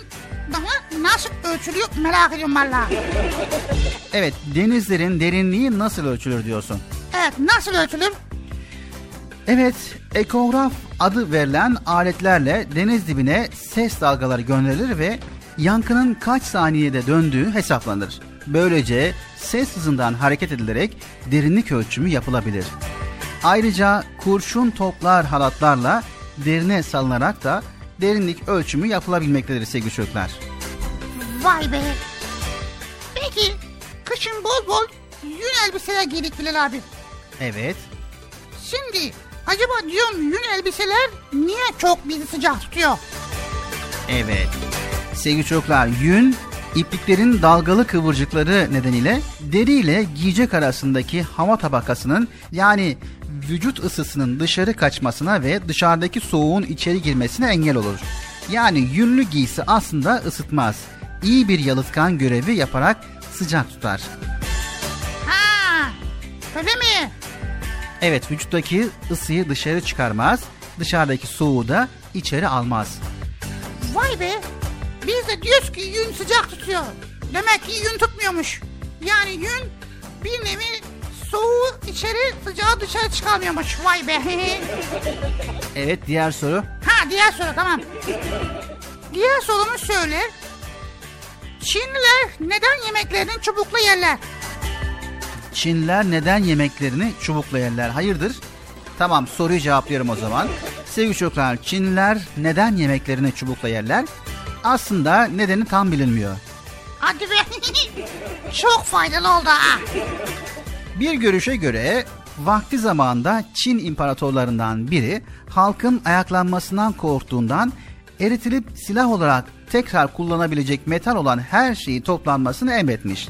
ama nasıl ölçülüyor merak ediyorum valla. Evet denizlerin derinliği nasıl ölçülür diyorsun. Evet nasıl ölçülür? Evet, ekograf adı verilen aletlerle deniz dibine ses dalgaları gönderilir ve yankının kaç saniyede döndüğü hesaplanır. Böylece ses hızından hareket edilerek derinlik ölçümü yapılabilir. Ayrıca kurşun toplar halatlarla derine salınarak da derinlik ölçümü yapılabilmektedir sevgili çocuklar. Vay be. Peki kışın bol bol yün elbiseler giydik Bilal abi. Evet, Şimdi acaba diyorum yün elbiseler niye çok bizi sıcak tutuyor? evet. Sevgili çocuklar, yün ipliklerin dalgalı kıvırcıkları nedeniyle deri ile giyecek arasındaki hava tabakasının yani vücut ısısının dışarı kaçmasına ve dışarıdaki soğuğun içeri girmesine engel olur. Yani yünlü giysi aslında ısıtmaz. İyi bir yalıtkan görevi yaparak sıcak tutar. Ha, öyle mi? Evet vücuttaki ısıyı dışarı çıkarmaz, dışarıdaki soğuğu da içeri almaz. Vay be. Biz de diyoruz ki yün sıcak tutuyor. Demek ki yün tutmuyormuş. Yani yün bir nevi soğuğu içeri sıcağı dışarı çıkarmıyormuş. Vay be. Evet diğer soru. ha diğer soru tamam. Diğer sorumuz şöyle. Çinliler neden yemeklerini çubukla yerler? Çinliler neden yemeklerini çubukla yerler? Hayırdır? Tamam soruyu cevaplıyorum o zaman. Sevgili çocuklar Çinliler neden yemeklerini çubukla yerler? Aslında nedeni tam bilinmiyor. Hadi be. Çok faydalı oldu ha. Bir görüşe göre vakti zamanında Çin imparatorlarından biri halkın ayaklanmasından korktuğundan eritilip silah olarak tekrar kullanabilecek metal olan her şeyi toplanmasını emretmiş.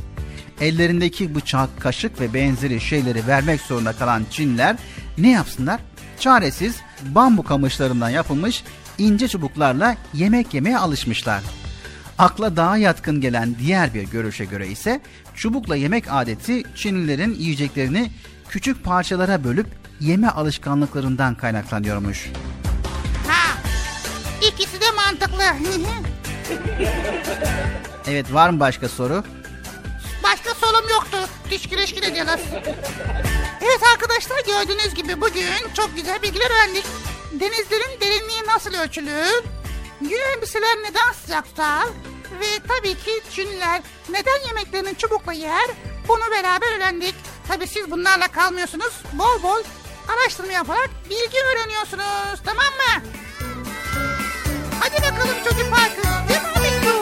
Ellerindeki bıçak, kaşık ve benzeri şeyleri vermek zorunda kalan Çinliler ne yapsınlar? Çaresiz bambu kamışlarından yapılmış ince çubuklarla yemek yemeye alışmışlar. Akla daha yatkın gelen diğer bir görüşe göre ise çubukla yemek adeti Çinlilerin yiyeceklerini küçük parçalara bölüp yeme alışkanlıklarından kaynaklanıyormuş. Ha. İkisi de mantıklı. Evet var mı başka soru? Başka solum yoktu. Diş güreşkin ediyorlar. Evet arkadaşlar gördüğünüz gibi bugün çok güzel bilgiler öğrendik. Denizlerin derinliği nasıl ölçülür? Yün elbiseler neden sıcak tutar? Ve tabii ki Çinliler neden yemeklerini çubukla yer? Bunu beraber öğrendik. Tabii siz bunlarla kalmıyorsunuz. Bol bol araştırma yaparak bilgi öğreniyorsunuz. Tamam mı? Hadi bakalım çocuk parkı. Devam ediyor.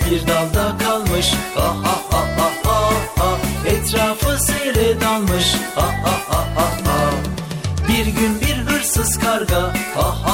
Bir dalda kalmış. Ha ha ha ha ha ha. Etrafı seyre dalmış. Ha ha ha ha ha. Bir gün bir hırsız karga. Ha ha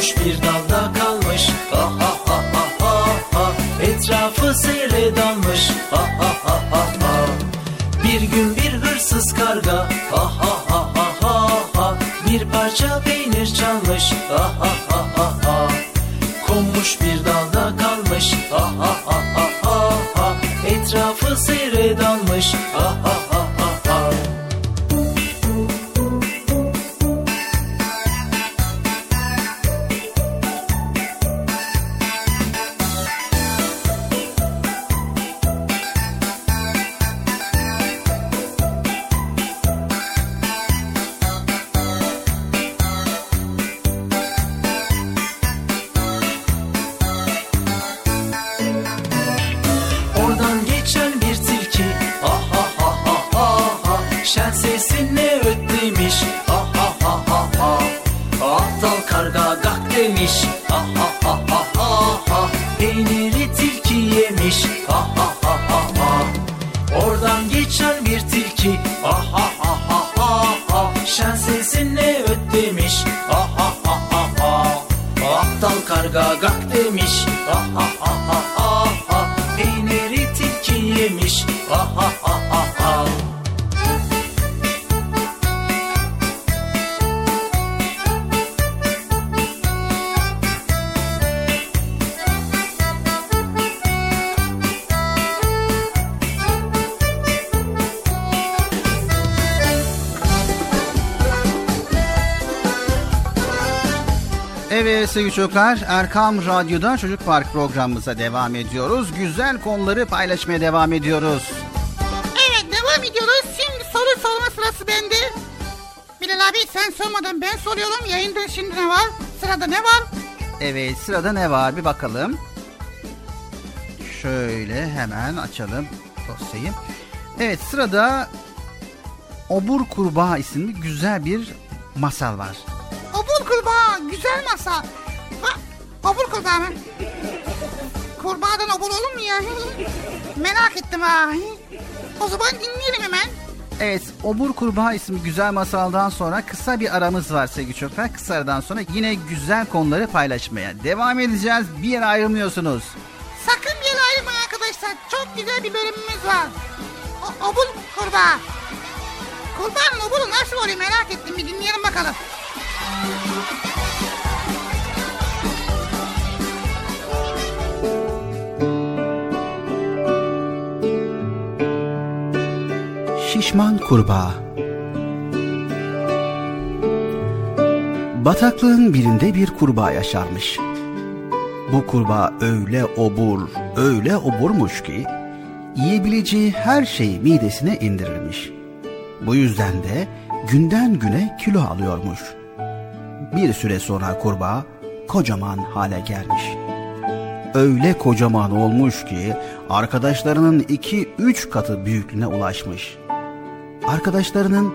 Konmuş bir dalda kalmış ha ha ha ha ha ha Etrafı seyre dalmış ha ha ha ha ha Bir gün bir hırsız karga ha ha ha ha ha ha Bir parça peynir çalmış ha ha ha ha ha Konmuş bir dalda kalmış ha ha ha ha ha Etrafı seyre dalmış ha ha çocuklar Erkam Radyo'da Çocuk Park programımıza devam ediyoruz. Güzel konuları paylaşmaya devam ediyoruz. Evet devam ediyoruz. Şimdi soru sorma sırası bende. Bilal abi sen sormadan ben soruyorum. Yayında şimdi ne var? Sırada ne var? Evet sırada ne var bir bakalım. Şöyle hemen açalım dosyayı. Evet sırada Obur Kurbağa isimli güzel bir masal var. Obur kurbağa güzel masa. Kurbağa mı? Kurbağadan obur olur mu ya? Merak ettim ha. O zaman dinleyelim hemen. Evet, Obur Kurbağa isimli güzel masaldan sonra kısa bir aramız var sevgili çocuklar. Kısa aradan sonra yine güzel konuları paylaşmaya devam edeceğiz. Bir yere ayrılmıyorsunuz. Sakın bir yere ayrılmayın arkadaşlar. Çok güzel bir bölümümüz var. O, obur kurbağa. Kurbağanın oburu nasıl oluyor merak ettim. Bir dinleyelim bakalım. Şişman Kurbağa Bataklığın birinde bir kurbağa yaşarmış. Bu kurbağa öyle obur, öyle oburmuş ki yiyebileceği her şeyi midesine indirirmiş. Bu yüzden de günden güne kilo alıyormuş. Bir süre sonra kurbağa kocaman hale gelmiş. Öyle kocaman olmuş ki arkadaşlarının iki üç katı büyüklüğüne ulaşmış. Arkadaşlarının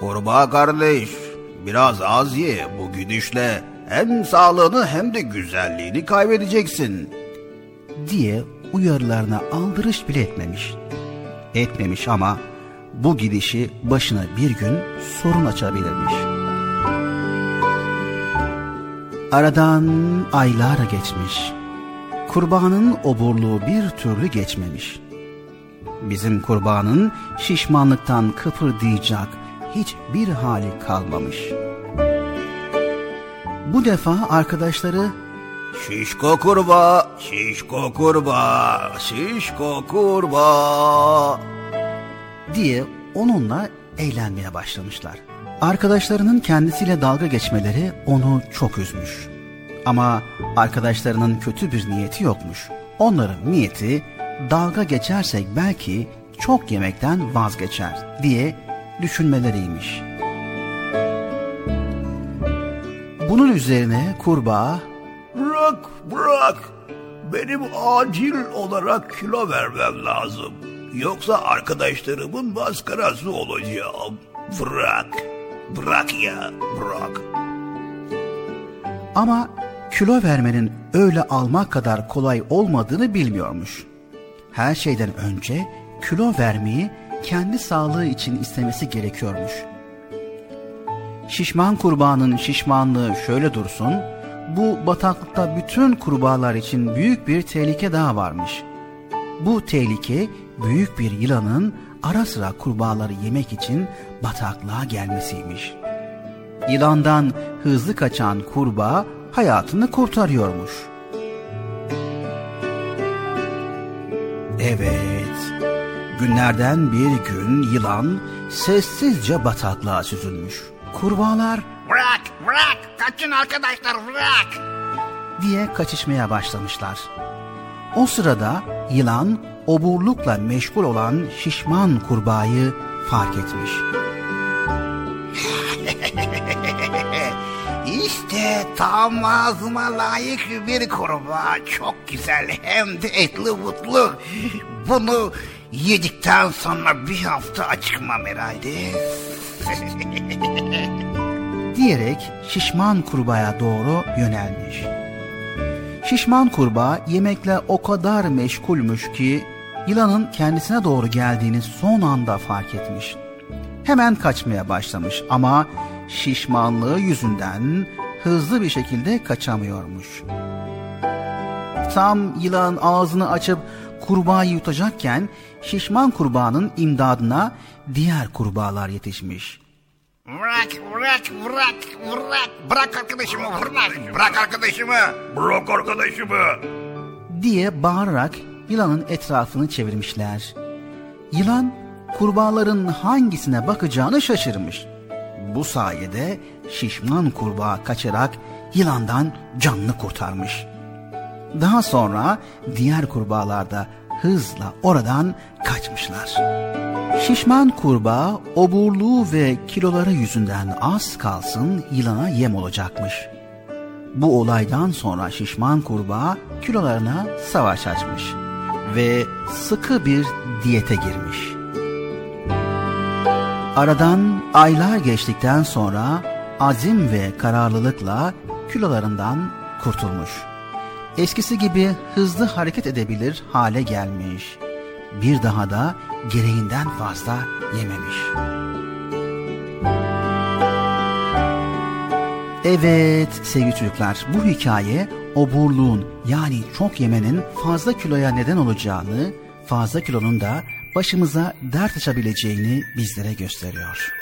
Kurbağa kardeş biraz az ye bu gidişle hem sağlığını hem de güzelliğini kaybedeceksin. diye uyarılarına aldırış bile etmemiş. Etmemiş ama bu gidişi başına bir gün sorun açabilirmiş. Aradan aylar geçmiş. Kurbağanın oburluğu bir türlü geçmemiş. Bizim kurbağanın şişmanlıktan kıpırdayacak hiçbir hali kalmamış. Bu defa arkadaşları Şişko kurbağa, şişko kurbağa, şişko kurbağa diye onunla eğlenmeye başlamışlar. Arkadaşlarının kendisiyle dalga geçmeleri onu çok üzmüş. Ama arkadaşlarının kötü bir niyeti yokmuş. Onların niyeti dalga geçersek belki çok yemekten vazgeçer diye düşünmeleriymiş. Bunun üzerine kurbağa Bırak bırak benim acil olarak kilo vermem lazım. Yoksa arkadaşlarımın maskarası olacağım. Bırak bırak ya bırak. ama kilo vermenin öyle almak kadar kolay olmadığını bilmiyormuş. Her şeyden önce kilo vermeyi kendi sağlığı için istemesi gerekiyormuş. Şişman kurbağanın şişmanlığı şöyle dursun, bu bataklıkta bütün kurbağalar için büyük bir tehlike daha varmış. Bu tehlike büyük bir yılanın ara sıra kurbağaları yemek için bataklığa gelmesiymiş. Yılandan hızlı kaçan kurbağa hayatını kurtarıyormuş. Evet, günlerden bir gün yılan sessizce bataklığa süzülmüş. Kurbağalar Bırak bırak kaçın arkadaşlar bırak. diye kaçışmaya başlamışlar. O sırada yılan oburlukla meşgul olan şişman kurbağayı fark etmiş. İşte tam ağzıma layık bir kurbağa. Çok güzel hem de etli mutlu. Bunu yedikten sonra bir hafta acıkmam herhalde. diyerek şişman kurbağaya doğru yönelmiş. Şişman kurbağa yemekle o kadar meşgulmüş ki yılanın kendisine doğru geldiğini son anda fark etmiş. Hemen kaçmaya başlamış ama şişmanlığı yüzünden hızlı bir şekilde kaçamıyormuş. Tam yılan ağzını açıp kurbağayı yutacakken şişman kurbağanın imdadına diğer kurbağalar yetişmiş. Bırak, bırak, bırak, bırak. Bırak arkadaşımı, bırak. Bırak arkadaşımı. Bırak arkadaşımı. diye bağırarak yılanın etrafını çevirmişler. Yılan kurbağaların hangisine bakacağını şaşırmış. Bu sayede şişman kurbağa kaçarak yılandan canını kurtarmış. Daha sonra diğer kurbağalar da hızla oradan kaçmışlar. Şişman kurbağa oburluğu ve kiloları yüzünden az kalsın yılana yem olacakmış. Bu olaydan sonra şişman kurbağa kilolarına savaş açmış ve sıkı bir diyete girmiş. Aradan aylar geçtikten sonra azim ve kararlılıkla kilolarından kurtulmuş. Eskisi gibi hızlı hareket edebilir hale gelmiş. Bir daha da gereğinden fazla yememiş. Evet sevgili çocuklar bu hikaye oburluğun yani çok yemenin fazla kiloya neden olacağını, fazla kilonun da başımıza dert açabileceğini bizlere gösteriyor.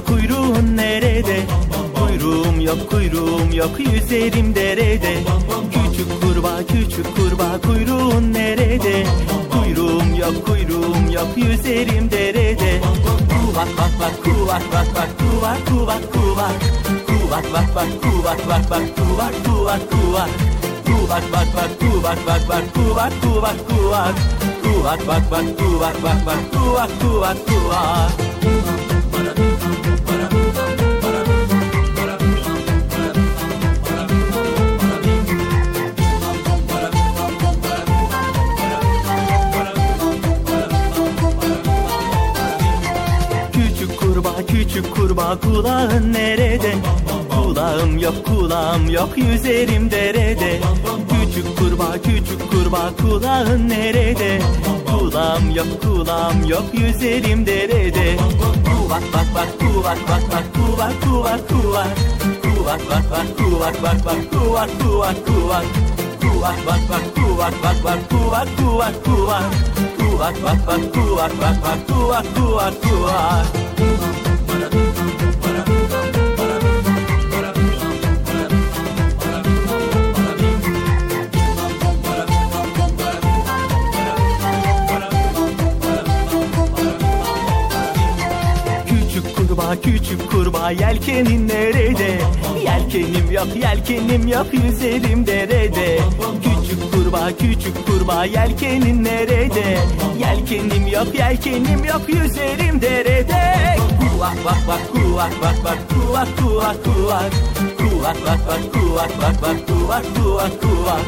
Kuyruğun nerede? Kuyruğum yok kuyruğum yok yüzerim derede. Küçük kurbağa küçük kurbağa kuyruğun nerede? Kuyruğum yok kuyruğum yok yüzerim derede. Kuvak bak bak kuvak bak bak kuvak kuvak kuvak Kuvak bak bak kuvak bak bak kuvak kuvak kuvak Kuvak bak bak kuvak bak bak kuvak kuvak kuvak Kuvak bak bak kuvak bak bak kuvak kuvak kuvak Küçük kurbağa kulağın nerede? Kulağım yok kulağım yok yüzerim derede. Küçük kurbağa küçük kurbağa kulağın nerede? Kulağım yok kulağım yok yüzerim derede. Kuvak bak bak kuvak bak bak kuvak kuvak kuvak. Kuvak bak bak kuvak bak bak kuvak kuvak kuvak. Kuvak bak bak kuvak bak bak kuvak kuvak kuvak. Kuvak bak bak kuvak bak bak kuvak kuvak kuvak Küçük kurbağa yelkenin nerede? Yelkenim yok yelkenim yok yüzerim derede. Küçük kurbağa küçük kurbağa yelkenin nerede? Yelkenim yok yelkenim yok yüzerim derede. Kuvak bak bak kuvak bak bak kuvak kuvak kuvak. Kuvak bak bak kuvak bak bak kuvak kuvak kuvak.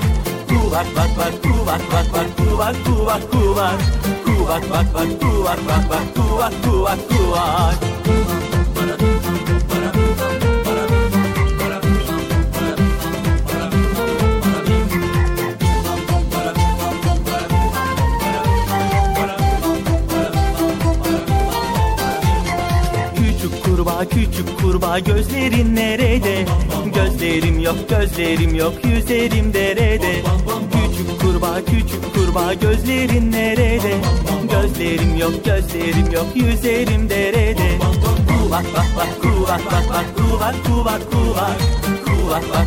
Kuvak bak bak kuvak bak bak kuvak kuvak kuvak. Kuvak bak bak kuvak bak bak kuvak kuvak kuvak. kurbağa küçük kurbağa gözlerin nerede? Gözlerim yok gözlerim yok yüzerim derede Küçük kurbağa küçük kurbağa gözlerin nerede? Gözlerim yok gözlerim yok yüzerim derede Kuvak bak bak kuvak bak bak kuvak kuvak kuvak Kuvak bak